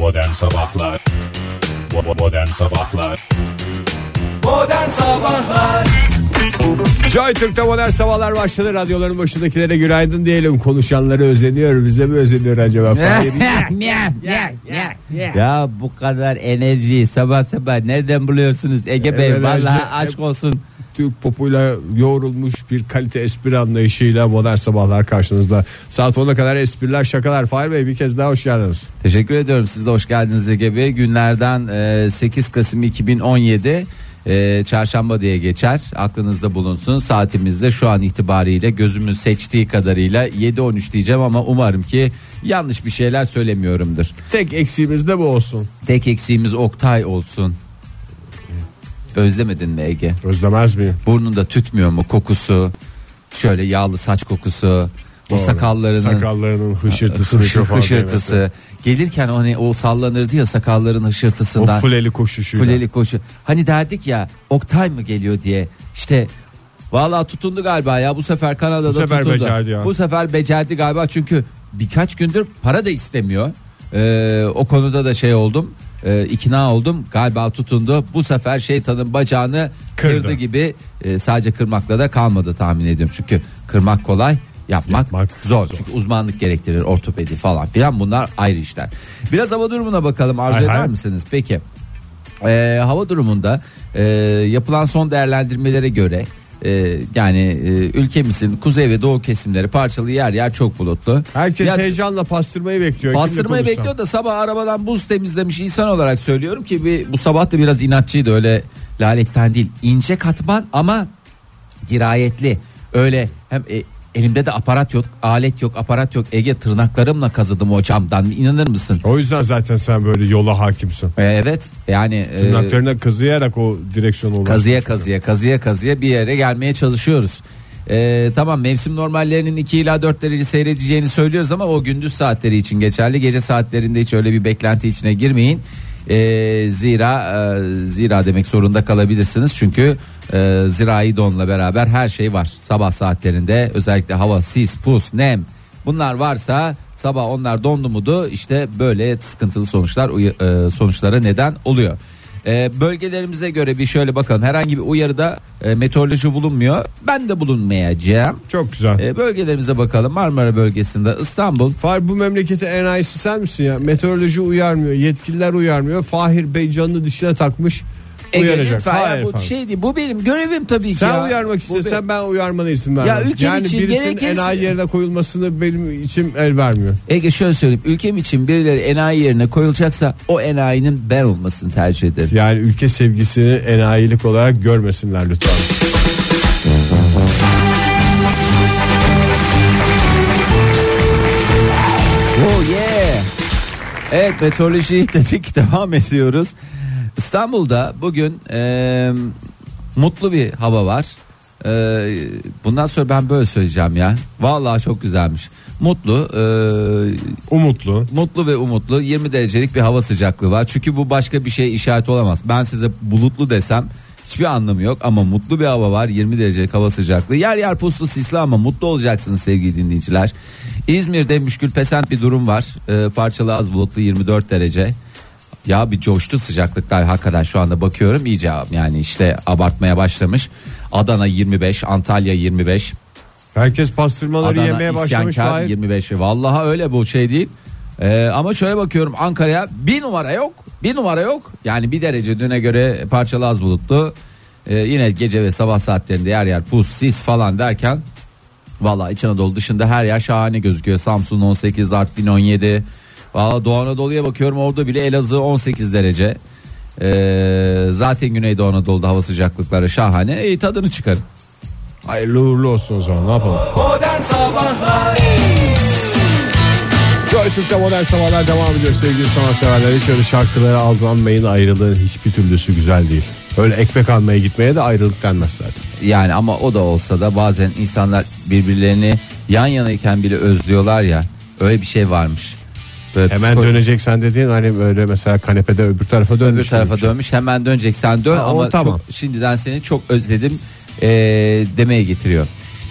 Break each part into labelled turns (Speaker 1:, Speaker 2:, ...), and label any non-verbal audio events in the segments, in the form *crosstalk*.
Speaker 1: Modern Sabahlar Modern Sabahlar
Speaker 2: Modern Sabahlar
Speaker 3: Joy Türk'te modern sabahlar başladı. Radyoların başındakilere günaydın diyelim. Konuşanları özeniyor. Bize mi özeniyor acaba? *laughs*
Speaker 4: Ya bu kadar enerjiyi sabah sabah nereden buluyorsunuz Ege Bey?
Speaker 3: Enerji-
Speaker 4: Vallahi aşk olsun.
Speaker 3: Türk popuyla yoğrulmuş bir kalite espri anlayışıyla modern sabahlar karşınızda. Saat 10'a kadar espriler şakalar. Fahir Bey bir kez daha hoş geldiniz.
Speaker 4: Teşekkür ediyorum. Siz de hoş geldiniz Ege Bey. Günlerden e, 8 Kasım 2017 e, çarşamba diye geçer. Aklınızda bulunsun. Saatimizde şu an itibariyle gözümün seçtiği kadarıyla 7.13 diyeceğim ama umarım ki yanlış bir şeyler söylemiyorumdur.
Speaker 3: Tek eksiğimiz de bu olsun.
Speaker 4: Tek eksiğimiz Oktay olsun. Özlemedin mi Ege?
Speaker 3: Özlemez miyim?
Speaker 4: Burnunda tütmüyor mu kokusu? Şöyle yağlı saç kokusu.
Speaker 3: Doğru.
Speaker 4: sakallarının
Speaker 3: Sakallarının hışırtısı.
Speaker 4: hışır- hışırtısı. Gelirken hani o sallanırdı ya sakalların hışırtısından.
Speaker 3: O fuleli koşuşuyla.
Speaker 4: Fuleli koşu. Hani derdik ya Oktay mı geliyor diye. İşte Vallahi tutundu galiba ya bu sefer Kanada'da
Speaker 3: Bu sefer
Speaker 4: tutundu.
Speaker 3: becerdi ya.
Speaker 4: Bu sefer becerdi galiba çünkü birkaç gündür para da istemiyor. Ee, o konuda da şey oldum. E, ikna oldum galiba tutundu. Bu sefer şeytanın bacağını
Speaker 3: Kırdı.
Speaker 4: kırdı gibi e, sadece kırmakla da kalmadı tahmin ediyorum. Çünkü kırmak kolay yapmak,
Speaker 3: Yapmak
Speaker 4: zor.
Speaker 3: zor.
Speaker 4: Çünkü uzmanlık gerektirir ortopedi falan filan bunlar ayrı işler. Biraz hava durumuna bakalım arzu
Speaker 3: Hay
Speaker 4: eder
Speaker 3: hay.
Speaker 4: misiniz? Peki. Ee, hava durumunda e, yapılan son değerlendirmelere göre e, yani e, ülkemizin kuzey ve doğu kesimleri parçalı yer yer çok bulutlu.
Speaker 3: Herkes
Speaker 4: Ya-
Speaker 3: heyecanla pastırmayı bekliyor. Konuşsam?
Speaker 4: bekliyor da sabah arabadan buz temizlemiş insan olarak söylüyorum ki bir, bu sabah da biraz inatçıydı öyle laletten değil ince katman ama dirayetli öyle hem e, elimde de aparat yok alet yok aparat yok Ege tırnaklarımla kazıdım o camdan inanır mısın?
Speaker 3: O yüzden zaten sen böyle yola hakimsin.
Speaker 4: E, evet yani e,
Speaker 3: Tırnaklarına kazıyarak o direksiyonu ulaştın
Speaker 4: Kazıya
Speaker 3: çünkü.
Speaker 4: kazıya kazıya kazıya bir yere gelmeye çalışıyoruz. Ee, tamam mevsim normallerinin 2 ila 4 derece seyredeceğini söylüyoruz ama o gündüz saatleri için geçerli. Gece saatlerinde hiç öyle bir beklenti içine girmeyin. Ee, zira e, zira demek zorunda kalabilirsiniz çünkü e, zirai donla beraber her şey var. Sabah saatlerinde özellikle hava sis, pus, nem bunlar varsa sabah onlar dondu mudu işte böyle sıkıntılı sonuçlar e, sonuçlara neden oluyor. E, bölgelerimize göre bir şöyle bakalım. Herhangi bir uyarıda e, meteoroloji bulunmuyor. Ben de bulunmayacağım.
Speaker 3: Çok güzel.
Speaker 4: E, bölgelerimize bakalım. Marmara bölgesinde İstanbul.
Speaker 3: Fahir bu memlekete enayisi sen misin ya? Meteoroloji uyarmıyor, yetkililer uyarmıyor. Fahir Bey canını dişine takmış
Speaker 4: Ege
Speaker 3: uyaracak. Hayır
Speaker 4: bu
Speaker 3: efendim.
Speaker 4: şey değil. Bu benim görevim tabii ki.
Speaker 3: Sen
Speaker 4: ya.
Speaker 3: uyarmak
Speaker 4: Bu
Speaker 3: istesen ben uyarmana izin vermem.
Speaker 4: Ya ülkem
Speaker 3: yani
Speaker 4: için
Speaker 3: birisinin
Speaker 4: gerekirse-
Speaker 3: enayi yerine koyulmasını benim içim el vermiyor.
Speaker 4: Ege şöyle söyleyeyim. Ülkem için birileri enayi yerine koyulacaksa o enayinin ben olmasını tercih ederim.
Speaker 3: Yani ülke sevgisini enayilik olarak görmesinler lütfen.
Speaker 4: Oh yeah. Evet meteoroloji *laughs* dedik devam ediyoruz. İstanbul'da bugün e, mutlu bir hava var. E, bundan sonra ben böyle söyleyeceğim ya. Vallahi çok güzelmiş. Mutlu, e,
Speaker 3: Umutlu.
Speaker 4: mutlu ve umutlu 20 derecelik bir hava sıcaklığı var. Çünkü bu başka bir şey işaret olamaz. Ben size bulutlu desem hiçbir anlamı yok ama mutlu bir hava var 20 derecelik hava sıcaklığı. Yer yer puslu sisli ama mutlu olacaksınız sevgili dinleyiciler. İzmir'de müşkül pesent bir durum var. Ee, parçalı az bulutlu 24 derece. Ya bir coştu sıcaklıklar hakikaten şu anda bakıyorum iyice yani işte abartmaya başlamış. Adana 25, Antalya 25,
Speaker 3: Herkes pastırmaları
Speaker 4: Adana
Speaker 3: yemeye başlamış.
Speaker 4: isyankar
Speaker 3: Fahir.
Speaker 4: 25. Vallahi öyle bu şey değil. Ee, ama şöyle bakıyorum Ankara'ya bir numara yok. Bir numara yok. Yani bir derece düne göre parçalı az bulutlu. Ee, yine gece ve sabah saatlerinde yer yer pus sis falan derken Vallahi İç Anadolu dışında her yer şahane gözüküyor. Samsun 18, Artvin 17. Vallahi Doğu Anadolu'ya bakıyorum orada bile Elazığ 18 derece. Ee, zaten Güneydoğu Anadolu'da hava sıcaklıkları şahane. İyi tadını çıkarın.
Speaker 3: Hayırlı uğurlu olsun o zaman ne yapalım.
Speaker 2: Modern Sabahlar
Speaker 3: Joy Türk'te modern sabahlar devam ediyor sevgili sanatseverler. Hiç öyle şarkılara aldanmayın ayrılığın hiçbir türlüsü güzel değil. Öyle ekmek almaya gitmeye de ayrılık denmez zaten.
Speaker 4: Yani ama o da olsa da bazen insanlar birbirlerini yan yanayken bile özlüyorlar ya. Öyle bir şey varmış. Böyle
Speaker 3: Hemen
Speaker 4: psiko-
Speaker 3: döneceksen dediğin hani böyle mesela kanepede öbür tarafa dönmüş.
Speaker 4: öbür tarafa
Speaker 3: şey.
Speaker 4: dönmüş hemen döneceksen dön
Speaker 3: Ha,
Speaker 4: ama
Speaker 3: tamam.
Speaker 4: çok, şimdiden seni çok özledim ee, demeye getiriyor.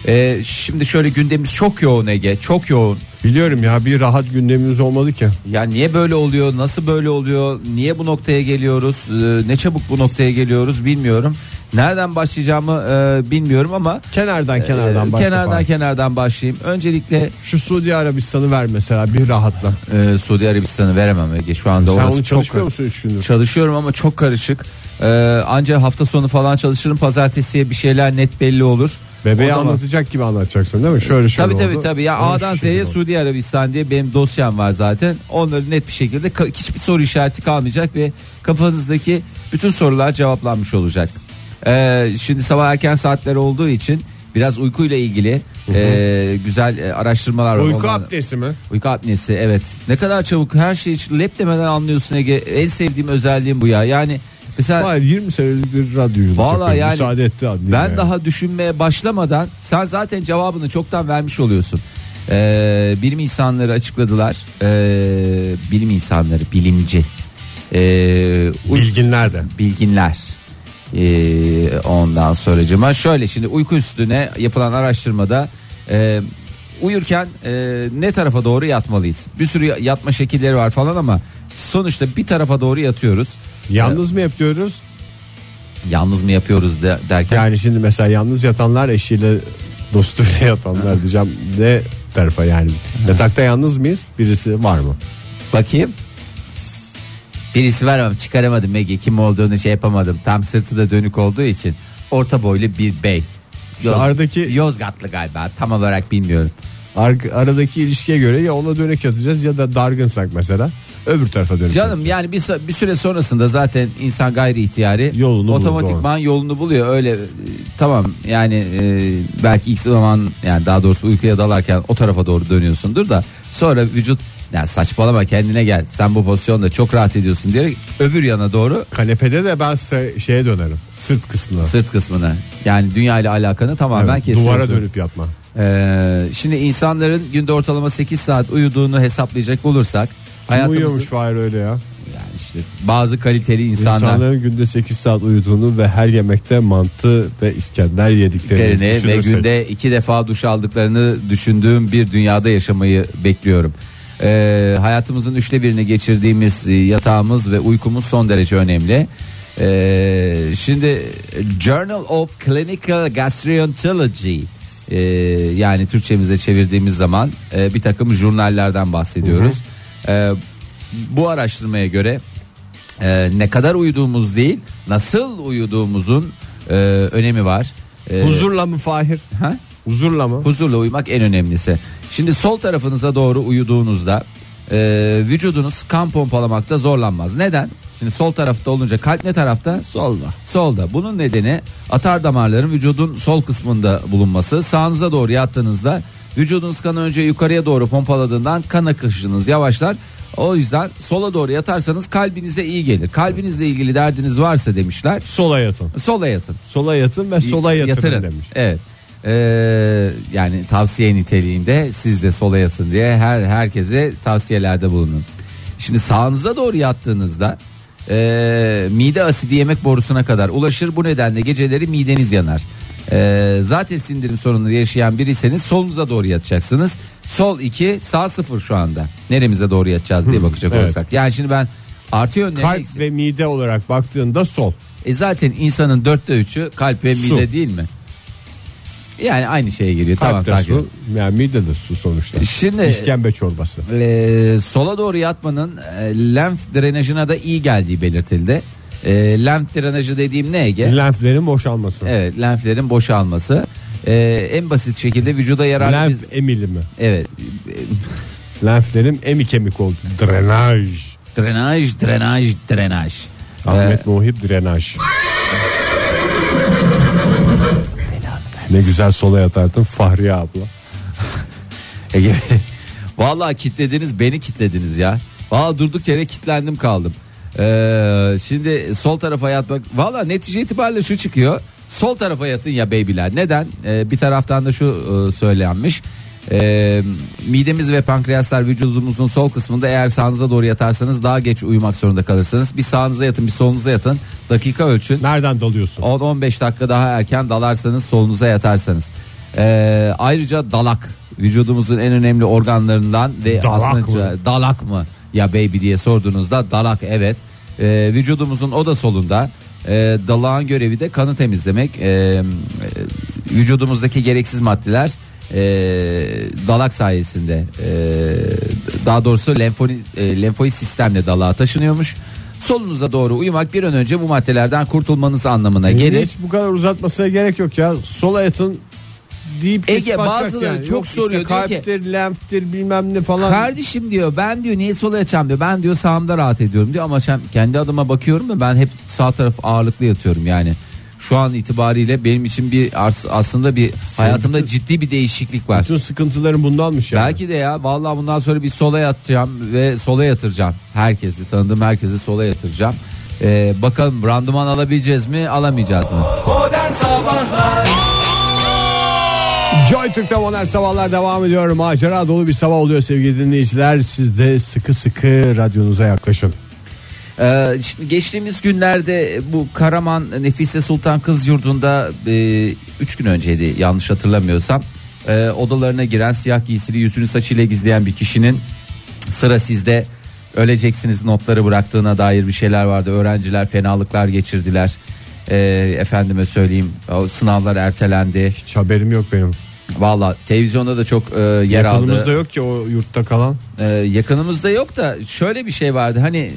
Speaker 4: Ee, şimdi şöyle gündemimiz çok yoğun Ege çok yoğun.
Speaker 3: Biliyorum ya bir rahat gündemimiz olmadı ki.
Speaker 4: Ya niye böyle oluyor? Nasıl böyle oluyor? Niye bu noktaya geliyoruz? Ee, ne çabuk bu noktaya geliyoruz bilmiyorum. Nereden başlayacağımı e, bilmiyorum ama
Speaker 3: Kenardan kenardan
Speaker 4: e,
Speaker 3: başla
Speaker 4: kenardan
Speaker 3: falan.
Speaker 4: kenardan başlayayım. Öncelikle
Speaker 3: Şu Suudi Arabistan'ı ver mesela bir rahatla.
Speaker 4: e, Suudi Arabistan'ı veremem Ege. Şu anda
Speaker 3: Sen
Speaker 4: orası
Speaker 3: onu
Speaker 4: çok
Speaker 3: çalışmıyor musun 3 gündür?
Speaker 4: Çalışıyorum ama çok karışık. Ee, ancak hafta sonu falan çalışırım. Pazartesiye bir şeyler net belli olur.
Speaker 3: Bebeği
Speaker 4: zaman-
Speaker 3: anlatacak gibi anlatacaksın değil mi? Şöyle şöyle
Speaker 4: Tabii tabii
Speaker 3: oldu.
Speaker 4: tabii. Ya
Speaker 3: Ama
Speaker 4: A'dan Z'ye. Suudi Arabistan diye benim dosyam var zaten. Onları net bir şekilde hiçbir soru işareti kalmayacak ve kafanızdaki bütün sorular cevaplanmış olacak. Ee, şimdi sabah erken saatler olduğu için biraz uykuyla ilgili e, güzel e, araştırmalar var.
Speaker 3: Uyku
Speaker 4: Onlar-
Speaker 3: apnesi mi?
Speaker 4: Uyku apnesi evet. Ne kadar çabuk her şeyi lep demeden anlıyorsun Ege. En sevdiğim özelliğim bu ya. Yani mesela
Speaker 3: Hayır 20 senelik bir radyoculuk
Speaker 4: Vallahi yani
Speaker 3: Müsaade etti adliye
Speaker 4: ben daha düşünmeye başlamadan sen zaten cevabını çoktan vermiş oluyorsun. Ee, bilim insanları açıkladılar. Ee, bilim insanları, bilimci, ee, uy-
Speaker 3: Bilginler de.
Speaker 4: bilginler. Ee, ondan sonracıma şöyle şimdi uyku üstüne yapılan araştırmada e, uyurken e, ne tarafa doğru yatmalıyız? Bir sürü yatma şekilleri var falan ama sonuçta bir tarafa doğru yatıyoruz.
Speaker 3: Yalnız mı yapıyoruz?
Speaker 4: Yalnız mı yapıyoruz de, derken?
Speaker 3: Yani şimdi mesela yalnız yatanlar eşiyle dostuyla yatanlar diyeceğim. Ne tarafa yani? *laughs* Yatakta yalnız mıyız? Birisi var mı?
Speaker 4: Bakayım. Birisi var ama çıkaramadım Ege kim olduğunu şey yapamadım. Tam sırtı da dönük olduğu için orta boylu bir bey.
Speaker 3: Şu aradaki-
Speaker 4: Yozgatlı galiba tam olarak bilmiyorum.
Speaker 3: Ar- aradaki ilişkiye göre ya ona dönük yatacağız ya da dargınsak mesela öbür tarafa dönük
Speaker 4: Canım yani bir, bir süre sonrasında zaten insan gayri ihtiyari
Speaker 3: Yolunu bulur,
Speaker 4: otomatikman yolunu buluyor. Öyle e, tamam yani e, belki ilk zaman yani daha doğrusu uykuya dalarken o tarafa doğru dönüyorsundur da sonra vücut ya saçmalama kendine gel. Sen bu pozisyonda çok rahat ediyorsun diyerek öbür yana doğru
Speaker 3: Kanepede de ben se- şeye dönerim. Sırt kısmına.
Speaker 4: sırt kısmına. Yani dünya ile alakanı tamamen
Speaker 3: Evet,
Speaker 4: kesiyorsun.
Speaker 3: duvara dönüp yatma.
Speaker 4: Ee, şimdi insanların günde ortalama 8 saat uyuduğunu hesaplayacak olursak hayatımızı
Speaker 3: uyuyormuş Fahir öyle ya.
Speaker 4: yani işte bazı kaliteli insanlar
Speaker 3: İnsanların günde 8 saat uyuduğunu ve her yemekte mantı ve İskender yediklerini
Speaker 4: Yediklerini ve
Speaker 3: düşünürsek.
Speaker 4: günde iki defa duş aldıklarını düşündüğüm bir dünyada yaşamayı bekliyorum. Ee, hayatımızın üçte birini geçirdiğimiz e, yatağımız ve uykumuz son derece önemli. Ee, şimdi Journal of Clinical Gastroenterology e, yani Türkçemize çevirdiğimiz zaman e, bir takım jurnallerden bahsediyoruz. E, bu araştırmaya göre e, ne kadar uyuduğumuz değil nasıl uyuduğumuzun e, önemi var. E,
Speaker 3: Huzurla mı Fahir?
Speaker 4: ha?
Speaker 3: Huzurla mı?
Speaker 4: Huzurla uyumak en önemlisi. Şimdi sol tarafınıza doğru uyuduğunuzda e, vücudunuz kan pompalamakta zorlanmaz. Neden? Şimdi sol tarafta olunca kalp ne tarafta?
Speaker 3: Solda.
Speaker 4: Solda. Bunun nedeni atar damarların vücudun sol kısmında bulunması. Sağınıza doğru yattığınızda vücudunuz kanı önce yukarıya doğru pompaladığından kan akışınız yavaşlar. O yüzden sola doğru yatarsanız kalbinize iyi gelir. Kalbinizle ilgili derdiniz varsa demişler.
Speaker 3: Sola yatın.
Speaker 4: Sola yatın.
Speaker 3: Sola yatın ve sola yatırın, demiş.
Speaker 4: Evet. Ee, yani tavsiye niteliğinde siz de sola yatın diye her herkese tavsiyelerde bulunun. Şimdi sağınıza doğru yattığınızda e, mide asidi yemek borusuna kadar ulaşır. Bu nedenle geceleri mideniz yanar. E, zaten sindirim sorunları yaşayan biriyseniz solunuza doğru yatacaksınız. Sol 2 sağ 0 şu anda. Neremize doğru yatacağız diye bakacak
Speaker 3: evet.
Speaker 4: olursak. Yani şimdi ben artı yönlerine
Speaker 3: Kalp ve mide olarak baktığında sol.
Speaker 4: e zaten insanın dörtte üçü kalp ve
Speaker 3: Su.
Speaker 4: mide değil mi? Yani aynı şeye giriyor. tamam
Speaker 3: Kalp de
Speaker 4: takip.
Speaker 3: su. Yani mide de su sonuçta.
Speaker 4: Şimdi
Speaker 3: İşkembe çorbası.
Speaker 4: e, sola doğru yatmanın e, lenf drenajına da iyi geldiği belirtildi. E, lenf drenajı dediğim ne Ege?
Speaker 3: Lenflerin boşalması.
Speaker 4: Evet lenflerin boşalması. E, en basit şekilde vücuda yararlı.
Speaker 3: Lenf
Speaker 4: bir-
Speaker 3: emili mi?
Speaker 4: Evet.
Speaker 3: Lenflerin emi kemik oldu. Drenaj.
Speaker 4: Drenaj, drenaj, drenaj.
Speaker 3: Ahmet Muhip drenaj. Ne güzel sola yatardın Fahriye abla. *laughs*
Speaker 4: Ege Vallahi kitlediniz beni kitlediniz ya. Vallahi durduk yere kitlendim kaldım. Ee, şimdi sol tarafa yatmak. Vallahi netice itibariyle şu çıkıyor. Sol tarafa yatın ya beybiler. Neden? Ee, bir taraftan da şu e, söylenmiş. Ee, midemiz ve pankreaslar vücudumuzun sol kısmında eğer sağınıza doğru yatarsanız daha geç uyumak zorunda kalırsınız. Bir sağınıza yatın bir solunuza yatın. Dakika ölçün.
Speaker 3: Nereden dalıyorsun?
Speaker 4: 10-15 dakika daha erken dalarsanız solunuza yatarsanız. Ee, ayrıca dalak vücudumuzun en önemli organlarından ve
Speaker 3: Dalak
Speaker 4: aslında
Speaker 3: mı?
Speaker 4: dalak mı ya baby diye sorduğunuzda dalak evet. Ee, vücudumuzun oda solunda e, dalağın görevi de kanı temizlemek. E, vücudumuzdaki gereksiz maddeler e, dalak sayesinde e, daha doğrusu lenfoni, e, lenfoid sistemle dalağa taşınıyormuş. Solunuza doğru uyumak bir an önce bu maddelerden kurtulmanız anlamına gelir.
Speaker 3: Hiç bu kadar uzatmasına gerek yok ya. Sol ayatın deyip
Speaker 4: Ege, bazıları
Speaker 3: yani.
Speaker 4: çok
Speaker 3: Yok
Speaker 4: soruyor,
Speaker 3: Işte
Speaker 4: diyor ki-
Speaker 3: kalptir, lenftir bilmem ne falan.
Speaker 4: Kardeşim diyor ben diyor niye sola yatacağım diyor. Ben diyor sağımda rahat ediyorum diyor ama sen kendi adıma bakıyorum da ben hep sağ taraf ağırlıklı yatıyorum yani. Şu an itibariyle benim için bir aslında bir hayatımda ciddi bir değişiklik var.
Speaker 3: Bütün sıkıntıların bundanmış yani.
Speaker 4: Belki de ya vallahi bundan sonra bir sola yatacağım ve sola yatıracağım. Herkesi tanıdığım herkesi sola yatıracağım. Ee, bakalım randıman alabileceğiz mi alamayacağız mı?
Speaker 3: Joy Türk'te modern sabahlar devam ediyor. Macera dolu bir sabah oluyor sevgili dinleyiciler. Siz de sıkı sıkı radyonuza yaklaşın.
Speaker 4: Ee, şimdi geçtiğimiz günlerde bu Karaman Nefise Sultan Kız Yurdu'nda 3 gün önceydi yanlış hatırlamıyorsam e, odalarına giren siyah giysili yüzünü saçıyla gizleyen bir kişinin sıra sizde öleceksiniz notları bıraktığına dair bir şeyler vardı. Öğrenciler fenalıklar geçirdiler. E, efendime söyleyeyim sınavlar ertelendi.
Speaker 3: Hiç haberim yok benim.
Speaker 4: Valla televizyonda da çok e, yer
Speaker 3: Yakınımızda
Speaker 4: aldı.
Speaker 3: yok ki o yurtta kalan.
Speaker 4: Ee, yakınımızda yok da şöyle bir şey vardı hani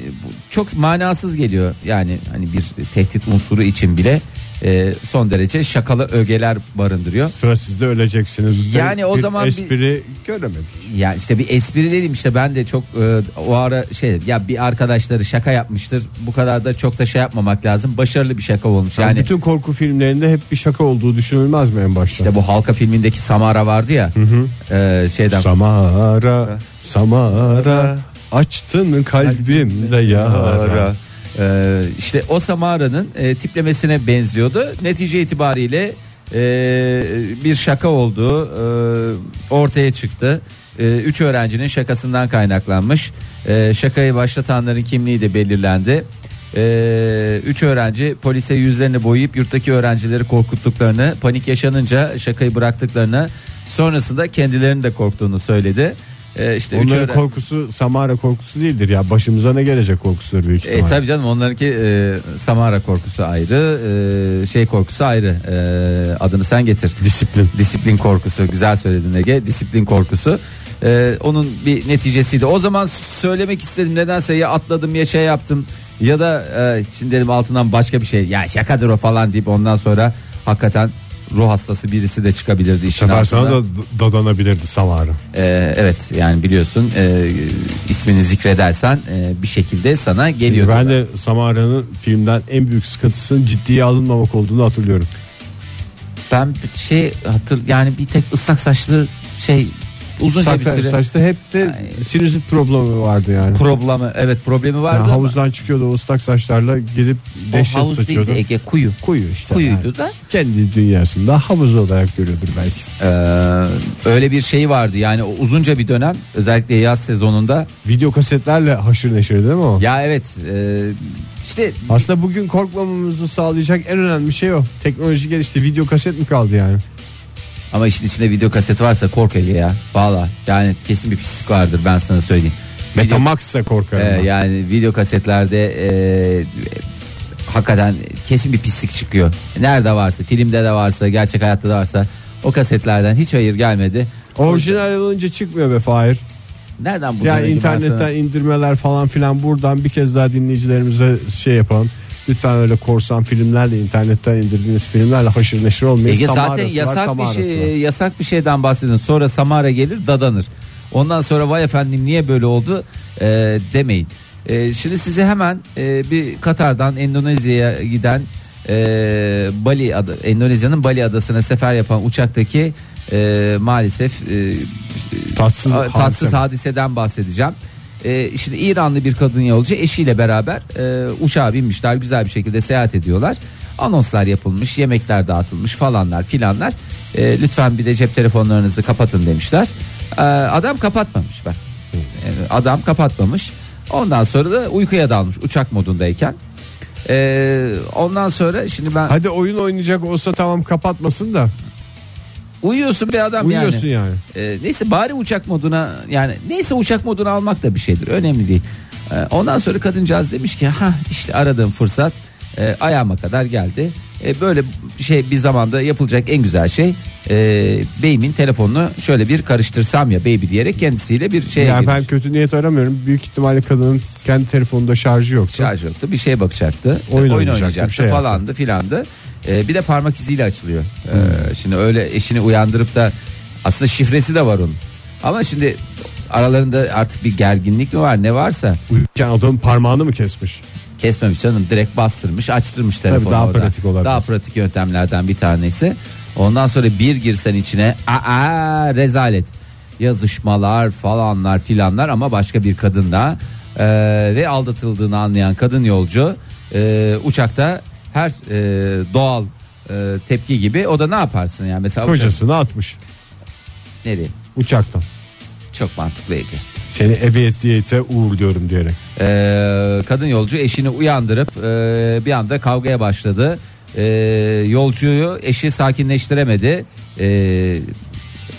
Speaker 4: çok manasız geliyor yani hani bir tehdit unsuru için bile e, son derece şakalı ögeler barındırıyor.
Speaker 3: Sıra sizde öleceksiniz.
Speaker 4: Yani o
Speaker 3: bir
Speaker 4: zaman bir-
Speaker 3: espri göremedik.
Speaker 4: Ya işte bir espri dedim işte ben de çok e, o ara şey ya bir arkadaşları şaka yapmıştır bu kadar da çok da şey yapmamak lazım başarılı bir şaka olmuş
Speaker 3: Yani
Speaker 4: yani
Speaker 3: bütün korku filmlerinde hep bir şaka olduğu düşünülmez mi en başta?
Speaker 4: işte bu halka filmindeki Samara vardı ya e, şeyden
Speaker 3: Samara, Samara, açtın kalbimde yara.
Speaker 4: Ee, işte o Samara'nın e, tiplemesine benziyordu. Netice itibariyle e, bir şaka olduğu e, ortaya çıktı. E, üç öğrencinin şakasından kaynaklanmış. E, şakayı başlatanların kimliği de belirlendi. E, üç öğrenci polise yüzlerini boyayıp yurttaki öğrencileri korkuttuklarını, panik yaşanınca şakayı bıraktıklarını, sonrasında kendilerinin de korktuğunu söyledi. E, işte
Speaker 3: Onların
Speaker 4: öğren-
Speaker 3: korkusu Samara korkusu değildir ya. Başımıza ne gelecek korkusudur büyük
Speaker 4: E
Speaker 3: ihtimalle.
Speaker 4: tabii canım onlarınki e, Samara korkusu ayrı, e, şey korkusu ayrı. E, adını sen getir.
Speaker 3: Disiplin.
Speaker 4: Disiplin korkusu. Güzel söyledin Ege. Disiplin korkusu. E, onun bir neticesiydi. O zaman söylemek istedim nedense ya atladım ya şey yaptım ya da e, şimdi dedim altından başka bir şey. Ya şakadır o falan deyip ondan sonra hakikaten ruh hastası birisi de çıkabilirdi işin
Speaker 3: Sefer sana
Speaker 4: altında.
Speaker 3: da dadanabilirdi Samara.
Speaker 4: E, evet yani biliyorsun e, ismini zikredersen e, bir şekilde sana geliyor.
Speaker 3: Ben de Samara'nın filmden en büyük sıkıntısının ciddiye alınmamak olduğunu hatırlıyorum.
Speaker 4: Ben bir şey hatır yani bir tek ıslak saçlı şey uzunca bir
Speaker 3: Saç,
Speaker 4: süre
Speaker 3: saçta hep de
Speaker 4: Ay.
Speaker 3: sinüzit problemi vardı yani.
Speaker 4: problemi evet problemi vardı
Speaker 3: Yani
Speaker 4: ama
Speaker 3: havuzdan çıkıyordu o ıslak saçlarla gidip
Speaker 4: o
Speaker 3: dehşet
Speaker 4: havuz
Speaker 3: saçıyordu.
Speaker 4: değildi Ege kuyu
Speaker 3: Kuyu işte.
Speaker 4: kuyuydu
Speaker 3: yani.
Speaker 4: da
Speaker 3: Kendi dünyasında havuz olarak görüyordur belki.
Speaker 4: Ee, öyle bir şey vardı yani uzunca bir dönem özellikle yaz sezonunda
Speaker 3: Video kasetlerle haşır neşir değil mi o?
Speaker 4: ya evet e, işte
Speaker 3: Aslında bugün korkmamamızı sağlayacak en önemli şey o. Teknoloji gelişti. Video kaset mi kaldı yani?
Speaker 4: Ama işin içinde video kaset varsa kork Ege ya valla yani kesin bir pislik vardır ben sana söyleyeyim.
Speaker 3: Betamax'sa korkarım.
Speaker 4: Ee,
Speaker 3: ben.
Speaker 4: yani video kasetlerde e, hakikaten kesin bir pislik çıkıyor. Nerede varsa, filmde de varsa, gerçek hayatta da varsa o kasetlerden hiç hayır gelmedi.
Speaker 3: Orijinal alınca çıkmıyor be Fahir.
Speaker 4: Nereden bu
Speaker 3: Yani
Speaker 4: ben
Speaker 3: internetten
Speaker 4: sana-
Speaker 3: indirmeler falan filan buradan bir kez daha dinleyicilerimize şey yapalım. Lütfen öyle korsan filmlerle internetten indirdiğiniz filmlerle haşır neşir olmayın.
Speaker 4: Ege zaten
Speaker 3: Samara'sı var,
Speaker 4: yasak bir
Speaker 3: Kamara'sı
Speaker 4: şey
Speaker 3: var.
Speaker 4: yasak bir şeyden bahsedin. Sonra Samara gelir dadanır. Ondan sonra vay efendim niye böyle oldu e, demeyin. E, şimdi size hemen e, bir Katar'dan Endonezya'ya giden e, Bali adı, Endonezya'nın Bali adasına sefer yapan uçaktaki e, maalesef e,
Speaker 3: Tatsız
Speaker 4: a- tatsız hadiseden bahsedeceğim. E, şimdi İranlı bir kadın yolcu eşiyle beraber e, uçağa binmişler güzel bir şekilde seyahat ediyorlar. Anonslar yapılmış, yemekler dağıtılmış falanlar filanlar. E, lütfen bir de cep telefonlarınızı kapatın demişler. E, adam kapatmamış bak. E, adam kapatmamış. Ondan sonra da uykuya dalmış uçak modundayken. E, ondan sonra şimdi ben
Speaker 3: Hadi oyun oynayacak olsa tamam kapatmasın da.
Speaker 4: Uyuyorsun bir adam
Speaker 3: Uyuyorsun
Speaker 4: yani.
Speaker 3: yani.
Speaker 4: Ee, neyse bari uçak moduna yani neyse uçak moduna almak da bir şeydir. Önemli değil. Ee, ondan sonra kadıncağız demiş ki ha işte aradığım fırsat e, ayağıma kadar geldi. E, böyle şey bir zamanda yapılacak en güzel şey e, beyimin telefonunu şöyle bir karıştırsam ya baby diyerek kendisiyle bir şeye
Speaker 3: yani ben kötü niyet aramıyorum. Büyük ihtimalle kadının kendi telefonunda şarjı yoktu.
Speaker 4: Şarj yoktu bir şeye bakacaktı.
Speaker 3: Oyun
Speaker 4: Oyun,
Speaker 3: oynayacaktı,
Speaker 4: oynayacaktı
Speaker 3: şey yaptı.
Speaker 4: falandı filandı. E, bir de parmak iziyle açılıyor. E,
Speaker 3: Hmm.
Speaker 4: Şimdi öyle eşini uyandırıp da aslında şifresi de var onun. Ama şimdi aralarında artık bir gerginlik mi var ne varsa
Speaker 3: Uyurken adamın parmağını mı kesmiş?
Speaker 4: kesmemiş canım direkt bastırmış açtırmış telefonu
Speaker 3: daha
Speaker 4: orada.
Speaker 3: pratik olabilir.
Speaker 4: Daha pratik yöntemlerden bir tanesi. Ondan sonra bir girsen içine aa rezalet yazışmalar falanlar filanlar ama başka bir kadınla e, ve aldatıldığını anlayan kadın yolcu e, uçakta her e, doğal e, tepki gibi o da ne yaparsın yani mesela uçak-
Speaker 3: Kocasını atmış
Speaker 4: nereye
Speaker 3: uçaktan.
Speaker 4: çok mantıklı Ege.
Speaker 3: Seni ebediyete uğurluyorum diyerek.
Speaker 4: Ee, kadın yolcu eşini uyandırıp e, bir anda kavgaya başladı. Ee, yolcuyu eşi sakinleştiremedi. Ee,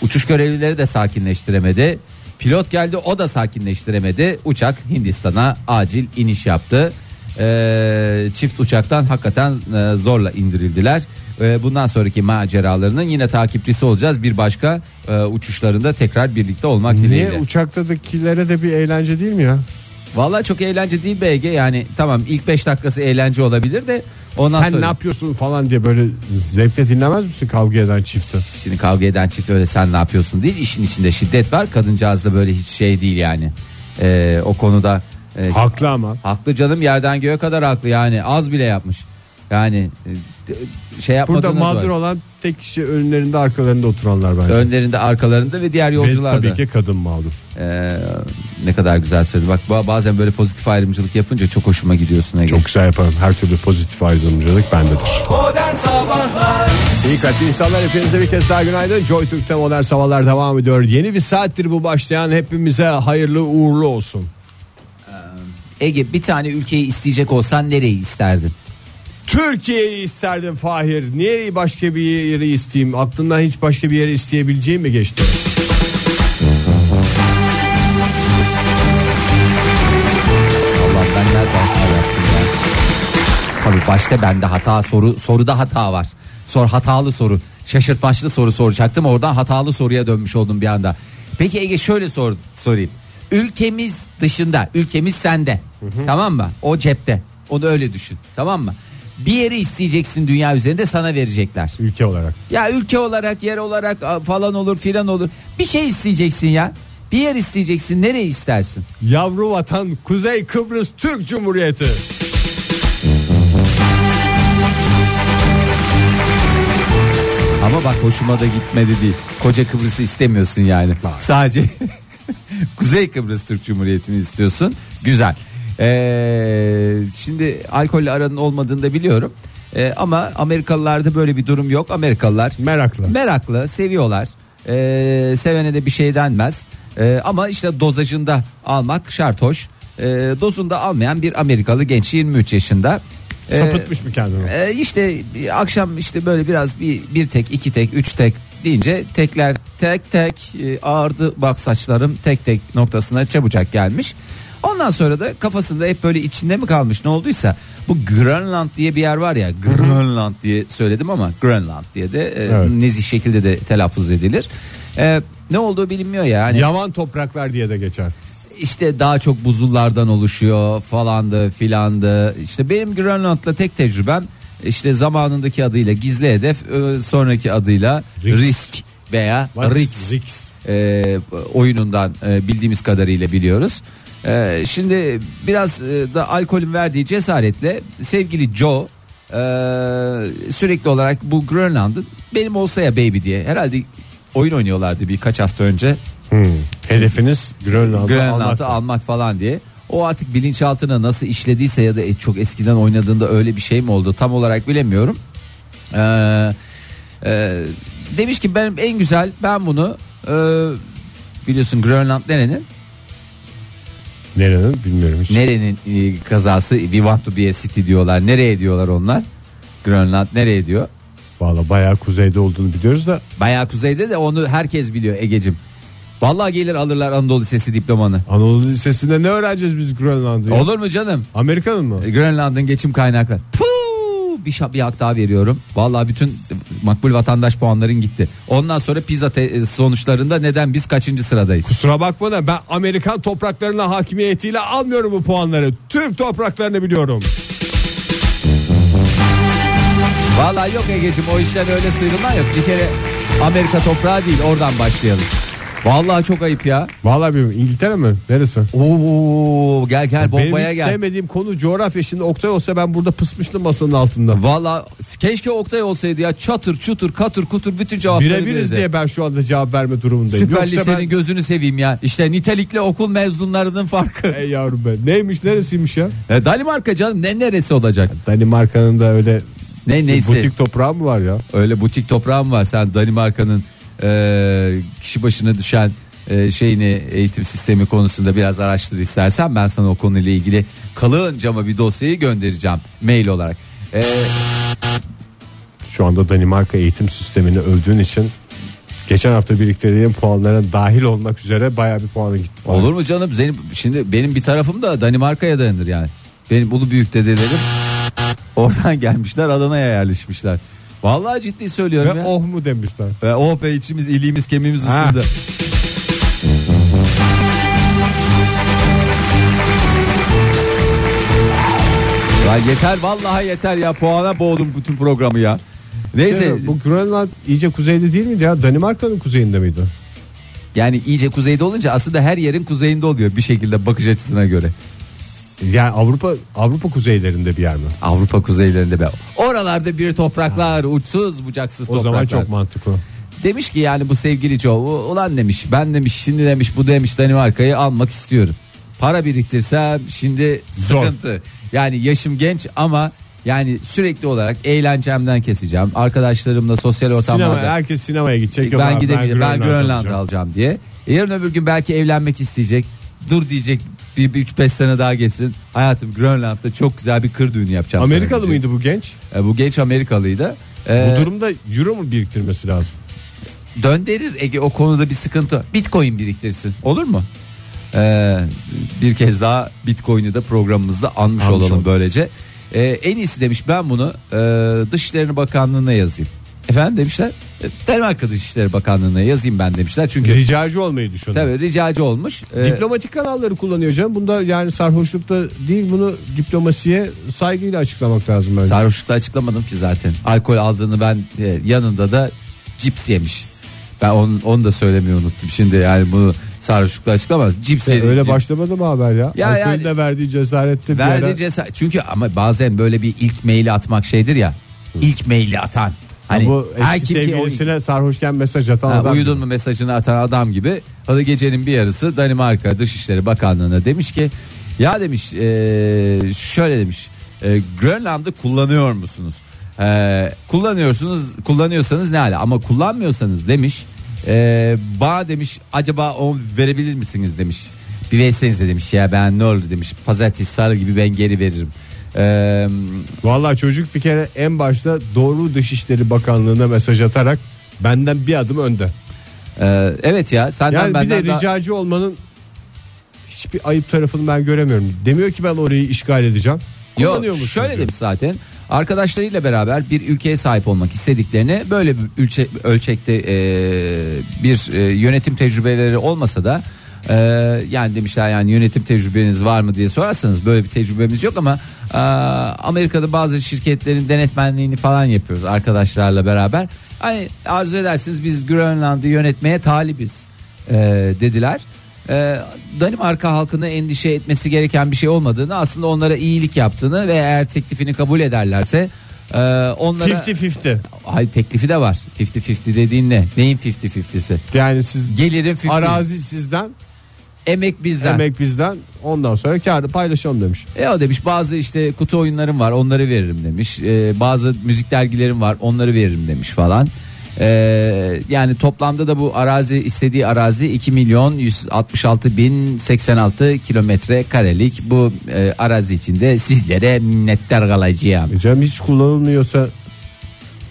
Speaker 4: uçuş görevlileri de sakinleştiremedi. Pilot geldi o da sakinleştiremedi. Uçak Hindistan'a acil iniş yaptı. Ee, çift uçaktan hakikaten e, zorla indirildiler. Ee, bundan sonraki maceralarının yine takipçisi olacağız. Bir başka e, uçuşlarında tekrar birlikte olmak dileğiyle.
Speaker 3: Niye uçaktadakilere de bir eğlence değil mi ya?
Speaker 4: Vallahi çok eğlence değil BG yani tamam ilk 5 dakikası eğlence olabilir de ondan
Speaker 3: Sen
Speaker 4: sonra
Speaker 3: ne yapıyorsun falan diye böyle zevkle dinlemez misin kavga eden çifti?
Speaker 4: şimdi kavga eden çift öyle sen ne yapıyorsun değil işin içinde şiddet var kadıncağız da böyle hiç şey değil yani Ee, o konuda e,
Speaker 3: Haklı ama.
Speaker 4: haklı canım yerden göğe kadar haklı yani az bile yapmış yani e, şey
Speaker 3: Burada
Speaker 4: yapmadığına
Speaker 3: mağdur
Speaker 4: doğru.
Speaker 3: olan tek kişi önlerinde arkalarında oturanlar bence.
Speaker 4: önlerinde arkalarında ve diğer yolcular da
Speaker 3: tabii ki kadın mağdur.
Speaker 4: Ee, ne kadar güzel söyledi bak ba- bazen böyle pozitif ayrımcılık yapınca çok hoşuma gidiyorsun Ege.
Speaker 3: Çok güzel yaparım. Her türlü pozitif ayrımcılık bendedir.
Speaker 2: Modern Sabahlar
Speaker 3: İyi kalpli insanlar hepinize bir kez daha günaydın. Joy Türk'te modern sabahlar devam ediyor. Yeni bir saattir bu başlayan hepimize hayırlı uğurlu olsun.
Speaker 4: Ege bir tane ülkeyi isteyecek olsan nereyi isterdin?
Speaker 3: Türkiye'yi isterdim Fahir. Niye başka bir yeri isteyeyim? Aklından hiç başka bir yere isteyebileceğim mi geçti?
Speaker 4: Allah ben nereden? Tabii başta bende hata soru soruda hata var. Sor hatalı soru. Şaşırtmaçlı soru soracaktım. Oradan hatalı soruya dönmüş oldum bir anda. Peki Ege şöyle sor sorayım. Ülkemiz dışında, ülkemiz sende. Tamam mı? O cepte. Onu öyle düşün. Tamam mı? Bir yeri isteyeceksin dünya üzerinde sana verecekler.
Speaker 3: Ülke olarak.
Speaker 4: Ya ülke olarak, yer olarak falan olur, filan olur. Bir şey isteyeceksin ya. Bir yer isteyeceksin. Nereyi istersin?
Speaker 3: Yavru vatan Kuzey Kıbrıs Türk Cumhuriyeti.
Speaker 4: Ama bak hoşuma da gitmedi değil. Koca Kıbrıs'ı istemiyorsun yani. Sadece *laughs* *laughs* Kuzey Kıbrıs Türk Cumhuriyeti'ni istiyorsun. Güzel. Ee, şimdi alkolle aranın olmadığını da biliyorum. Ee, ama Amerikalılarda böyle bir durum yok. Amerikalılar
Speaker 3: Meraklı.
Speaker 4: meraklı, seviyorlar. Ee, sevene de bir şey denmez. Ee, ama işte dozajında almak şart hoş. Ee, dozunda almayan bir Amerikalı genç 23 yaşında. Ee,
Speaker 3: Sapıtmış mı kendini?
Speaker 4: ee, işte akşam işte böyle biraz bir bir tek iki tek üç tek deyince tekler tek tek e, ağırdı bak saçlarım tek tek noktasına çabucak gelmiş. Ondan sonra da kafasında hep böyle içinde mi kalmış ne olduysa bu Grönland diye bir yer var ya Grönland diye söyledim ama Grönland diye de e,
Speaker 3: Evet.
Speaker 4: nezih şekilde de telaffuz edilir. E, ne olduğu bilinmiyor ya. Hani
Speaker 3: Yavan topraklar diye de geçer.
Speaker 4: işte daha çok buzullardan oluşuyor falandı filandı. İşte benim Grönland'la tek tecrübem işte zamanındaki adıyla gizli hedef e, sonraki adıyla
Speaker 3: Risk.
Speaker 4: risk, veya Rix
Speaker 3: Rix?
Speaker 4: e, oyunundan e, bildiğimiz kadarıyla biliyoruz. E, şimdi biraz e, da alkolün verdiği cesaretle sevgili Joe e, sürekli olarak bu Grönland'ın benim olsa ya baby diye herhalde oyun oynuyorlardı birkaç hafta önce.
Speaker 3: Hmm. Hedefiniz Grönland'ı
Speaker 4: Grönland'ı
Speaker 3: almak.
Speaker 4: almak falan diye. O artık bilinçaltına nasıl işlediyse ya da e- çok eskiden oynadığında öyle bir şey mi oldu tam olarak bilemiyorum. Ee, e, demiş ki benim en güzel ben bunu e, biliyorsun Grönland nerenin?
Speaker 3: Nerenin bilmiyorum hiç.
Speaker 4: Nerenin e, kazası we want to be a city diyorlar. Nereye diyorlar onlar? Grönland nereye diyor?
Speaker 3: Valla bayağı kuzeyde olduğunu biliyoruz da
Speaker 4: Bayağı kuzeyde de onu herkes biliyor Egecim. Vallahi gelir alırlar Anadolu Lisesi diplomanı.
Speaker 3: Anadolu Lisesi'nde ne öğreneceğiz biz Grönland'ı? ya?
Speaker 4: Olur mu canım?
Speaker 3: Amerika'nın mı?
Speaker 4: E, Grönland'ın geçim kaynakları. Puh! Bir, şa- bir hak daha veriyorum. Vallahi bütün makbul vatandaş puanların gitti. Ondan sonra pizza te- e, sonuçlarında neden biz kaçıncı sıradayız?
Speaker 3: Kusura bakma da ben Amerikan topraklarına hakimiyetiyle almıyorum bu puanları. Türk topraklarını biliyorum.
Speaker 4: Vallahi yok Ege'cim o işten öyle sıyrılma yok. Bir kere Amerika toprağı değil oradan başlayalım. Vallahi çok ayıp ya.
Speaker 3: Vallahi bilmiyorum. İngiltere mi? Neresi?
Speaker 4: Oo gel gel bombaya
Speaker 3: Benim
Speaker 4: gel.
Speaker 3: sevmediğim konu coğrafya. Şimdi Oktay olsa ben burada pısmıştım masanın altında.
Speaker 4: Valla keşke Oktay olsaydı ya çatır çutur katır kutur bütün cevapları
Speaker 3: Birebiriz
Speaker 4: verirdi.
Speaker 3: diye ben şu anda cevap verme durumundayım.
Speaker 4: Süper
Speaker 3: Yoksa
Speaker 4: Lise'nin
Speaker 3: ben...
Speaker 4: gözünü seveyim ya. İşte nitelikli okul mezunlarının farkı.
Speaker 3: Ey yavrum be. Neymiş neresiymiş ya?
Speaker 4: E, Danimarka canım ne neresi olacak?
Speaker 3: Danimarka'nın da öyle
Speaker 4: Ne neyse.
Speaker 3: butik toprağı mı var ya?
Speaker 4: Öyle butik toprağım var. Sen Danimarka'nın e, kişi başına düşen e, şeyini eğitim sistemi konusunda biraz araştır istersen ben sana o konuyla ilgili kalınca ama bir dosyayı göndereceğim mail olarak. E,
Speaker 3: Şu anda Danimarka eğitim sistemini övdüğün için geçen hafta biriktirdiğim puanlara dahil olmak üzere bayağı bir puanı gitti falan.
Speaker 4: olur mu canım? Benim, şimdi benim bir tarafım da Danimarka'ya dayanır yani. Benim ulu büyük dedelerim oradan gelmişler Adana'ya yerleşmişler. Vallahi ciddi söylüyorum
Speaker 3: Ve
Speaker 4: ya.
Speaker 3: oh mu demişler.
Speaker 4: Ve oh be içimiz iliğimiz kemiğimiz
Speaker 3: Ha.
Speaker 4: ısındı. Ya yeter vallahi yeter ya puana boğdum bütün programı ya. Neyse
Speaker 3: bu Grönland iyice kuzeyde değil miydi ya? Danimarka'nın kuzeyinde miydi?
Speaker 4: yani iyice kuzeyde olunca aslında her yerin kuzeyinde oluyor bir şekilde bakış açısına göre.
Speaker 3: Yani Avrupa Avrupa kuzeylerinde bir yer mi?
Speaker 4: Avrupa kuzeylerinde be. Oralarda bir topraklar uçsuz bucaksız
Speaker 3: O
Speaker 4: topraklar.
Speaker 3: zaman çok mantıklı.
Speaker 4: Demiş ki yani bu sevgili Joe ulan demiş ben demiş şimdi demiş bu demiş Danimarka'yı almak istiyorum. Para biriktirsem şimdi
Speaker 3: Zor.
Speaker 4: sıkıntı. Yani yaşım genç ama yani sürekli olarak eğlencemden keseceğim. Arkadaşlarımla sosyal
Speaker 3: Sinema,
Speaker 4: ortamlarda
Speaker 3: herkes sinemaya gidecek.
Speaker 4: ben
Speaker 3: Ama
Speaker 4: gidemeyeceğim. Ben
Speaker 3: Grönland
Speaker 4: Grönland
Speaker 3: alacağım.
Speaker 4: alacağım diye. E, Yarın öbür gün belki evlenmek isteyecek. Dur diyecek bir 3-5 sene daha geçsin. Hayatım Grönland'da çok güzel bir kır düğünü yapacağım.
Speaker 3: Amerikalı mıydı bu genç?
Speaker 4: E, bu genç Amerikalıydı. E,
Speaker 3: Bu durumda euro mu biriktirmesi lazım?
Speaker 4: döndürür Ege o konuda bir sıkıntı. Bitcoin biriktirsin. Olur mu? Ee, bir kez daha Bitcoin'i de programımızda anmış
Speaker 3: Anmış
Speaker 4: olalım
Speaker 3: olduk.
Speaker 4: böylece. Ee, en iyisi demiş ben bunu e, Dışişleri Bakanlığı'na yazayım. Efendim demişler. E, Danimarka Dışişleri Bakanlığı'na yazayım ben demişler. Çünkü
Speaker 3: Ricacı olmayı düşünüyorum.
Speaker 4: tabii ricacı olmuş. Ee,
Speaker 3: Diplomatik kanalları kullanıyor canım. Bunda yani sarhoşlukta değil bunu diplomasiye saygıyla açıklamak lazım bence.
Speaker 4: Sarhoşlukla açıklamadım ki zaten. Alkol aldığını ben e, yanında da cips yemiş. Ben onu, onu da söylemeyi unuttum. Şimdi yani bunu sarhoşlukla açıklamaz. Cips yedi,
Speaker 3: öyle
Speaker 4: cips-
Speaker 3: başlamadı mı haber ya?
Speaker 4: Ya
Speaker 3: Alkolün
Speaker 4: yani-
Speaker 3: de verdiği cesarette bir
Speaker 4: Verdiği
Speaker 3: ara-
Speaker 4: cesaret. Çünkü ama bazen böyle bir ilk maili atmak şeydir ya. İlk maili atan. Hani
Speaker 3: bu
Speaker 4: her
Speaker 3: eski sevgilisine sarhoşken mesaj atan
Speaker 4: Ha,
Speaker 3: adam.
Speaker 4: uyudun mu mesajını atan adam gibi. Hadi gecenin bir yarısı Danimarka Dışişleri Bakanlığı'na demiş ki ya demiş e, şöyle demiş e, Grönland'ı kullanıyor musunuz? E, kullanıyorsunuz kullanıyorsanız ne hala ama kullanmıyorsanız demiş e, bana demiş acaba o verebilir misiniz demiş. Bir versenize demiş ya ben ne oldu demiş pazartesi sarı gibi ben geri veririm. E,
Speaker 3: Vallahi çocuk bir kere en başta doğru Dışişleri Bakanlığı'na mesaj atarak benden bir adım önde.
Speaker 4: e, evet ya senden
Speaker 3: Yani bir
Speaker 4: benden
Speaker 3: de
Speaker 4: daha-
Speaker 3: ricacı olmanın hiçbir ayıp tarafını ben göremiyorum. Demiyor ki ben orayı işgal edeceğim.
Speaker 4: Yok şöyle
Speaker 3: diyor.
Speaker 4: demiş zaten arkadaşlarıyla beraber bir ülkeye sahip olmak istediklerini böyle bir ülçe, ölçekte e, bir e, yönetim tecrübeleri olmasa da e, yani demişler yani yönetim tecrübeniz var mı diye sorarsanız böyle bir tecrübemiz yok ama e, Amerika'da bazı şirketlerin denetmenliğini falan yapıyoruz arkadaşlarla beraber. Hani arzu edersiniz biz Grönland'ı yönetmeye talibiz e, dediler. E, Danimarka halkını endişe etmesi gereken bir şey olmadığını aslında onlara iyilik yaptığını ve eğer teklifini kabul ederlerse e, onlara
Speaker 3: 50-50.
Speaker 4: Hayır teklifi de var 50-50 dediğin ne neyin 50-50'si
Speaker 3: Yani siz
Speaker 4: gelirin 50
Speaker 3: arazi sizden,
Speaker 4: emek bizden
Speaker 3: emek bizden ondan sonra kârı paylaşalım demiş.
Speaker 4: E o demiş bazı işte kutu oyunlarım var onları veririm demiş. E, bazı müzik dergilerim var onları veririm demiş falan. E, yani toplamda da bu arazi istediği arazi 2 milyon 166 bin 86 kilometre karelik bu e, arazi içinde sizlere minnettar kalacağım.
Speaker 3: E canım hiç kullanılmıyorsa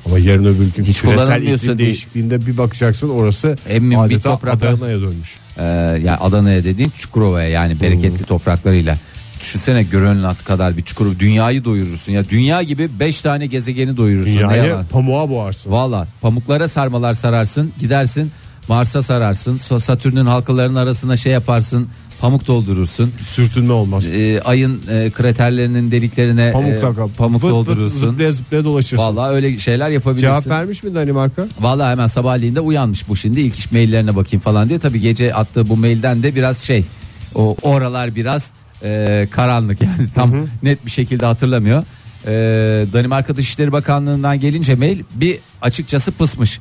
Speaker 3: Ama yarın öbür gün
Speaker 4: Hiç
Speaker 3: küresel iklim değişikliğinde bir bakacaksın orası
Speaker 4: bir
Speaker 3: adeta
Speaker 4: topraklar-
Speaker 3: Adana'ya dönmüş.
Speaker 4: Ee, yani Adana'ya dediğin Çukurova'ya yani bereketli topraklarıyla. Düşünsene Grönland kadar bir çukur dünyayı doyurursun ya dünya gibi 5 tane gezegeni doyurursun.
Speaker 3: Dünyayı pamuğa boğarsın.
Speaker 4: Valla pamuklara sarmalar sararsın gidersin Mars'a sararsın Satürn'ün halkalarının arasına şey yaparsın pamuk doldurursun.
Speaker 3: Sürtünme olmaz.
Speaker 4: Ee, ayın e, kraterlerinin deliklerine
Speaker 3: Pamukla
Speaker 4: e, pamuk
Speaker 3: Vıt vıt
Speaker 4: doldurursun.
Speaker 3: Zıplaya zıplaya dolaşırsın.
Speaker 4: Valla öyle şeyler yapabilirsin.
Speaker 3: Cevap vermiş mi Danimarka?
Speaker 4: Valla hemen sabahleyin de uyanmış bu şimdi ilk iş maillerine bakayım falan diye. Tabii gece attığı bu mailden de biraz şey o oralar biraz e, karanlık yani tam net bir şekilde hatırlamıyor. E, Danimarka Dışişleri Bakanlığı'ndan gelince mail bir açıkçası pısmış.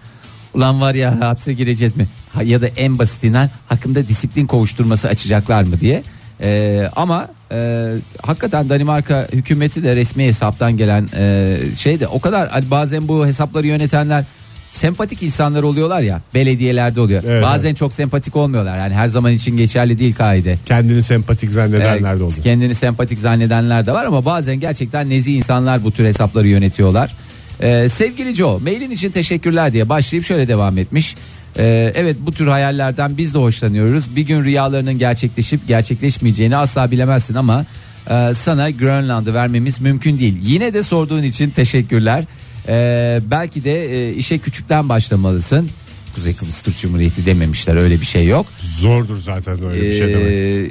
Speaker 4: Ulan var ya hapse gireceğiz mi? Ya da en basitinden hakkında disiplin kovuşturması açacaklar mı diye. E, ama e, hakikaten Danimarka hükümeti de resmi hesaptan gelen e, şey de o kadar hani bazen bu hesapları yönetenler sempatik insanlar oluyorlar ya belediyelerde oluyor.
Speaker 3: Evet,
Speaker 4: Bazen çok sempatik olmuyorlar. Yani her zaman için geçerli değil kaide.
Speaker 3: Kendini sempatik zannedenler de.
Speaker 4: Evet, Kendini sempatik zannedenler de var ama bazen gerçekten nezih insanlar bu tür hesapları yönetiyorlar. Ee, sevgili Joe mailin için teşekkürler diye başlayıp şöyle devam etmiş. Ee, evet bu tür hayallerden biz de hoşlanıyoruz. Bir gün rüyalarının gerçekleşip gerçekleşmeyeceğini asla bilemezsin ama e, sana Grönland'ı vermemiz mümkün değil. Yine de sorduğun için teşekkürler. Ee, belki de e, işe küçükten başlamalısın. Kuzey Kıbrıs Türk Cumhuriyeti dememişler öyle bir şey yok.
Speaker 3: Zordur zaten öyle bir şey demek.
Speaker 4: Ee,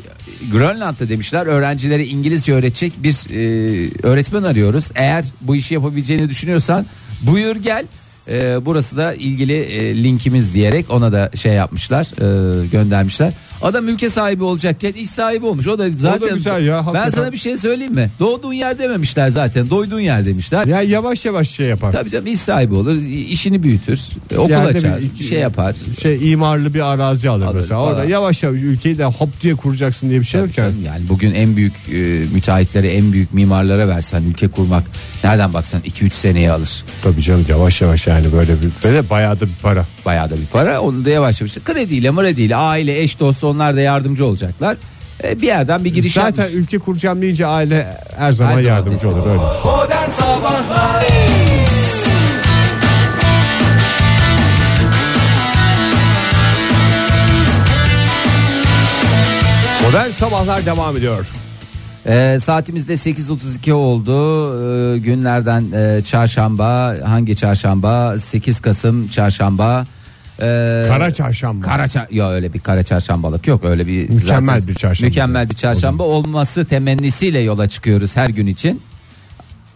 Speaker 4: Grönland'da demişler öğrencilere İngilizce öğretecek bir e, öğretmen arıyoruz. Eğer bu işi yapabileceğini düşünüyorsan buyur gel. Ee, burası da ilgili e, linkimiz diyerek ona da şey yapmışlar e, göndermişler. Adam ülke sahibi olacakken iş sahibi olmuş. O da zaten
Speaker 3: güzel ya,
Speaker 4: ben sana bir şey söyleyeyim mi? Doğduğun yer dememişler zaten. Doyduğun yer demişler.
Speaker 3: Ya yavaş yavaş şey yapar.
Speaker 4: Tabii canım iş sahibi olur. işini büyütür. Okul
Speaker 3: Yani
Speaker 4: açar.
Speaker 3: bir-
Speaker 4: şey yapar.
Speaker 3: Şey imarlı bir arazi alır,
Speaker 4: Alır
Speaker 3: mesela.
Speaker 4: falan.
Speaker 3: Orada yavaş yavaş ülkeyi de hop diye kuracaksın diye bir şey yok yani.
Speaker 4: yani bugün en büyük e, müteahhitlere en büyük mimarlara versen ülke kurmak nereden baksan 2-3 seneye alır.
Speaker 3: Tabii canım yavaş yavaş yani böyle bir böyle bayağı da bir para.
Speaker 4: Bayağı da bir para onu da yavaş yavaş krediyle mrediyle aile eş dost onlar da yardımcı olacaklar. E, bir yerden bir giriş
Speaker 3: Zaten
Speaker 4: yapmış.
Speaker 3: ülke kuracağım deyince aile her zaman
Speaker 4: Her zaman
Speaker 3: yardımcı olur öyle.
Speaker 2: Modern Sabahlar
Speaker 3: Modern sabahlar devam ediyor.
Speaker 4: E, saatimizde 8.32 oldu E, günlerden e, çarşamba hangi çarşamba 8 Kasım çarşamba E,
Speaker 3: Kara çarşamba.
Speaker 4: Kara çar- ya öyle bir kara çarşambalık yok öyle bir
Speaker 3: Mükemmel bir çarşamba.
Speaker 4: Mükemmel bir çarşamba olması temennisiyle yola çıkıyoruz her gün için.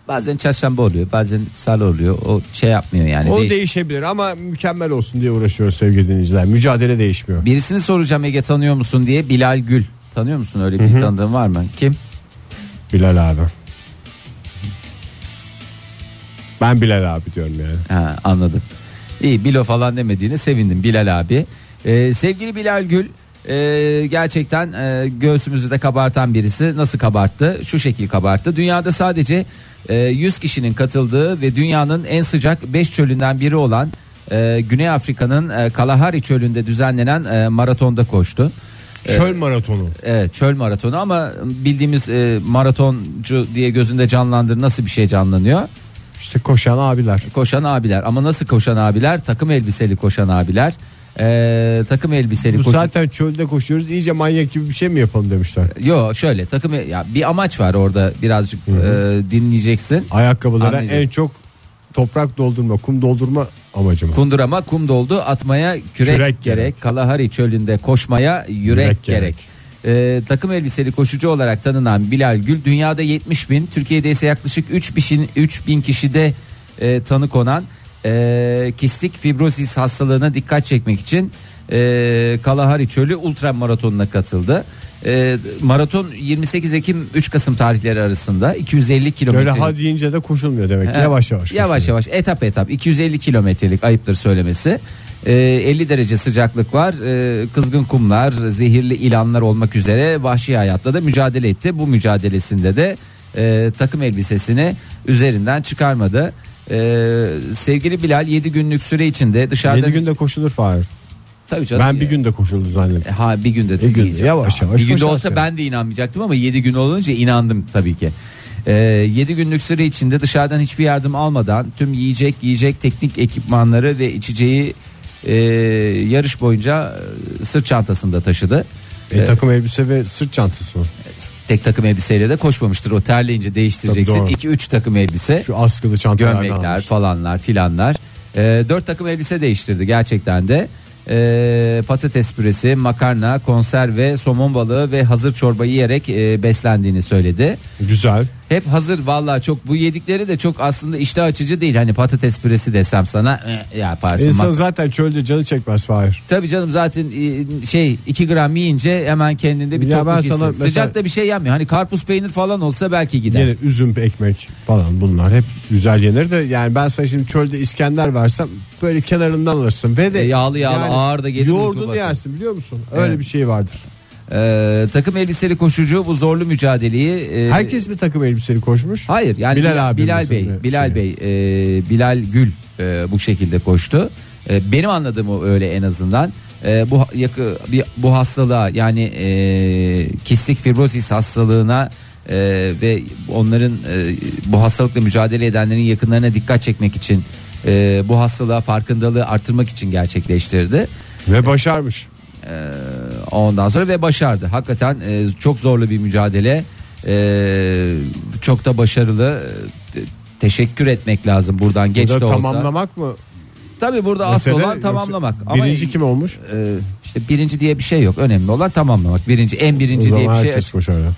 Speaker 4: Bazen çarşamba oluyor, bazen salı oluyor. O şey yapmıyor yani.
Speaker 3: o
Speaker 4: Değiş-
Speaker 3: değişebilir ama mükemmel olsun diye uğraşıyoruz sevgili dinleyiciler. Mücadele değişmiyor.
Speaker 4: Birisini soracağım Ege tanıyor musun diye Bilal Gül. Tanıyor musun öyle bir tanıdığın var mı? Kim?
Speaker 3: Bilal abi. Ben Bilal abi diyorum yani.
Speaker 4: Ha, anladım. İyi Bilo falan demediğine sevindim Bilal abi. Ee, sevgili Bilal Gül e, gerçekten e, göğsümüzü de kabartan birisi. Nasıl kabarttı? Şu şekil kabarttı. Dünyada sadece e, 100 kişinin katıldığı ve dünyanın en sıcak 5 çölünden biri olan e, Güney Afrika'nın e, Kalahari çölünde düzenlenen e, maratonda koştu.
Speaker 3: Çöl maratonu.
Speaker 4: Evet çöl maratonu ama bildiğimiz e, maratoncu diye gözünde canlandır nasıl bir şey canlanıyor?
Speaker 3: İşte koşan abiler.
Speaker 4: Koşan abiler ama nasıl koşan abiler? Takım elbiseli koşan abiler. Ee, takım elbiseli
Speaker 3: Bu
Speaker 4: koşu.
Speaker 3: zaten çölde koşuyoruz iyice manyak gibi bir şey mi yapalım demişler.
Speaker 4: Yo şöyle takım ya bir amaç var orada birazcık e, dinleyeceksin.
Speaker 3: Ayakkabılara
Speaker 4: Anlayacağım.
Speaker 3: en çok toprak doldurma, kum doldurma amacı mı?
Speaker 4: Kundurama kum doldu atmaya kürek,
Speaker 3: Kürek
Speaker 4: gerek.
Speaker 3: gerek.
Speaker 4: Kalahari çölünde koşmaya yürek,
Speaker 3: Yürek
Speaker 4: gerek.
Speaker 3: gerek.
Speaker 4: Ee, takım elbiseli koşucu olarak tanınan Bilal Gül dünyada 70 bin Türkiye'de ise yaklaşık 3 bin, 3 bin kişide e, tanı konan e, kistik fibrozis hastalığına dikkat çekmek için e, Kalahari Çölü ultra maratonuna katıldı. E, maraton 28 Ekim 3 Kasım tarihleri arasında 250 kilometre.
Speaker 3: Böyle ha deyince de koşulmuyor demek. ki. Yavaş yavaş.
Speaker 4: Yavaş
Speaker 3: koşuluyor.
Speaker 4: yavaş etap etap 250 kilometrelik ayıptır söylemesi. Ee, 50 derece sıcaklık var. Ee, kızgın kumlar, zehirli ilanlar olmak üzere vahşi hayatla da mücadele etti. Bu mücadelesinde de e, takım elbisesini üzerinden çıkarmadı. Ee, sevgili Bilal 7 günlük süre içinde dışarıda
Speaker 3: 7 günde koşulur Fahir.
Speaker 4: Tabii canım.
Speaker 3: Ben bir günde koşuldu zannettim.
Speaker 4: Ha bir günde
Speaker 3: Bir günde, yavaş yavaş
Speaker 4: Bir günde olsa
Speaker 3: yani.
Speaker 4: ben de inanmayacaktım ama 7 gün olunca inandım tabii ki. 7 günlük süre içinde dışarıdan hiçbir yardım almadan tüm yiyecek, yiyecek teknik ekipmanları ve içeceği e, yarış boyunca e, sırt çantasında taşıdı.
Speaker 3: E, takım elbise ve sırt çantası mı?
Speaker 4: Tek takım elbiseyle de koşmamıştır. O terleyince değiştireceksin.
Speaker 3: Tabii doğru.
Speaker 4: 2-3 takım elbise.
Speaker 3: Şu askılı çantalardan
Speaker 4: gömlekler
Speaker 3: almış.
Speaker 4: falanlar filanlar. Ee, dört takım elbise değiştirdi gerçekten de. Ee, patates püresi, makarna, konserve, somon balığı ve hazır çorba yiyerek e, beslendiğini söyledi.
Speaker 3: Güzel.
Speaker 4: Hep hazır vallahi çok bu yedikleri de çok aslında iştah açıcı değil. Hani patates püresi desem sana eh, yaparsın.
Speaker 3: İnsan
Speaker 4: Mak-
Speaker 3: zaten çölde canı çekmez Fahir.
Speaker 4: Tabii canım zaten e, şey 2 gram yiyince hemen kendinde bir
Speaker 3: Ya
Speaker 4: tokluk
Speaker 3: ben
Speaker 4: hissi.
Speaker 3: sana mesela-
Speaker 4: Sıcakta bir şey yenmiyor. Hani karpuz peynir falan olsa belki gider.
Speaker 3: Yine üzüm ekmek falan bunlar hep güzel yenir de yani ben sana şimdi çölde İskender versem böyle kenarından alırsın ve de
Speaker 4: E, yağlı yağlı, ağır da gelir, uyku
Speaker 3: yoğurdunu yersin biliyor musun? Öyle
Speaker 4: Evet.
Speaker 3: bir şey vardır.
Speaker 4: Ee, takım elbiseli koşucu bu zorlu mücadeleyi e,
Speaker 3: Herkes bir takım elbiseli koşmuş.
Speaker 4: Hayır yani
Speaker 3: Bilal
Speaker 4: Bilal,
Speaker 3: abi
Speaker 4: Bilal Bey Bilal
Speaker 3: şey.
Speaker 4: Bey e, Bilal Gül e, bu şekilde koştu. E, benim anladığım o öyle en azından. E, bu yakı bir bu hastalığa yani e, kistik fibrozis hastalığına e, ve onların e, bu hastalıkla mücadele edenlerin yakınlarına dikkat çekmek için e, bu hastalığa farkındalığı artırmak için gerçekleştirdi.
Speaker 3: Ve başarmış.
Speaker 4: Ee, ondan sonra ve başardı. Hakikaten e, çok zorlu bir mücadele. Ee, çok da başarılı. Teşekkür etmek lazım buradan geç
Speaker 3: Burada
Speaker 4: de olsa.
Speaker 3: tamamlamak mı?
Speaker 4: Tabii burada
Speaker 3: mesele,
Speaker 4: asıl olan tamamlamak.
Speaker 3: Birinci kim olmuş?
Speaker 4: e, işte birinci diye bir şey yok. Önemli olan tamamlamak. Birinci en birinci diye bir şey.
Speaker 3: herkes koşar ya.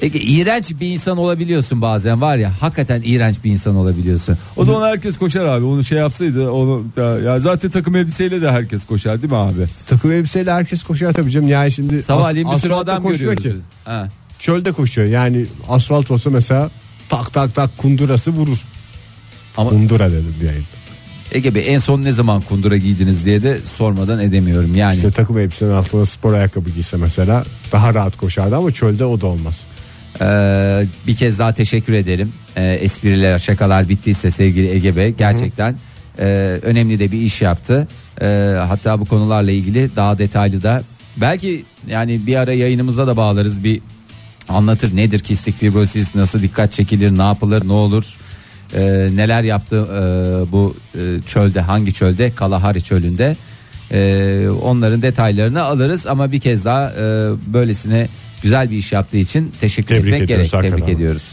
Speaker 4: Ege, iğrenç bir insan olabiliyorsun bazen var ya hakikaten iğrenç bir insan olabiliyorsun.
Speaker 5: O zaman herkes koşar abi. Onu şey yapsaydı onu ya, ya zaten takım elbiseyle de herkes koşar değil mi abi?
Speaker 3: Takım elbiseyle herkes koşar tabii canım. Yani şimdi
Speaker 4: Sabahleyin bir sürü
Speaker 3: asfaltta
Speaker 4: adam
Speaker 3: koşuyor
Speaker 4: görüyoruz.
Speaker 3: ki.
Speaker 4: Ha.
Speaker 3: Çölde koşuyor. Yani asfalt olsa mesela tak tak tak kundurası vurur.
Speaker 4: Ama
Speaker 3: Kundura dedim diyeyim.
Speaker 4: Ege Bey en son ne zaman kundura giydiniz diye de sormadan edemiyorum yani.
Speaker 3: İşte takım elbisenin altına spor ayakkabı giyse mesela daha rahat koşardı ama çölde o da olmaz.
Speaker 4: Ee, bir kez daha teşekkür ederim. Ee, espriler, şakalar bittiyse sevgili Ege Bey gerçekten e, önemli de bir iş yaptı. Ee, hatta bu konularla ilgili daha detaylı da belki yani bir ara yayınımıza da bağlarız bir anlatır nedir kistik fibrozis nasıl dikkat çekilir ne yapılır ne olur Ee, neler yaptı e, bu e, çölde hangi çölde Kalahari çölünde Ee, onların detaylarını alırız ama bir kez daha e, böylesine güzel bir iş yaptığı için teşekkür
Speaker 3: Tebrik
Speaker 4: etmek gerek tebrik ediyoruz.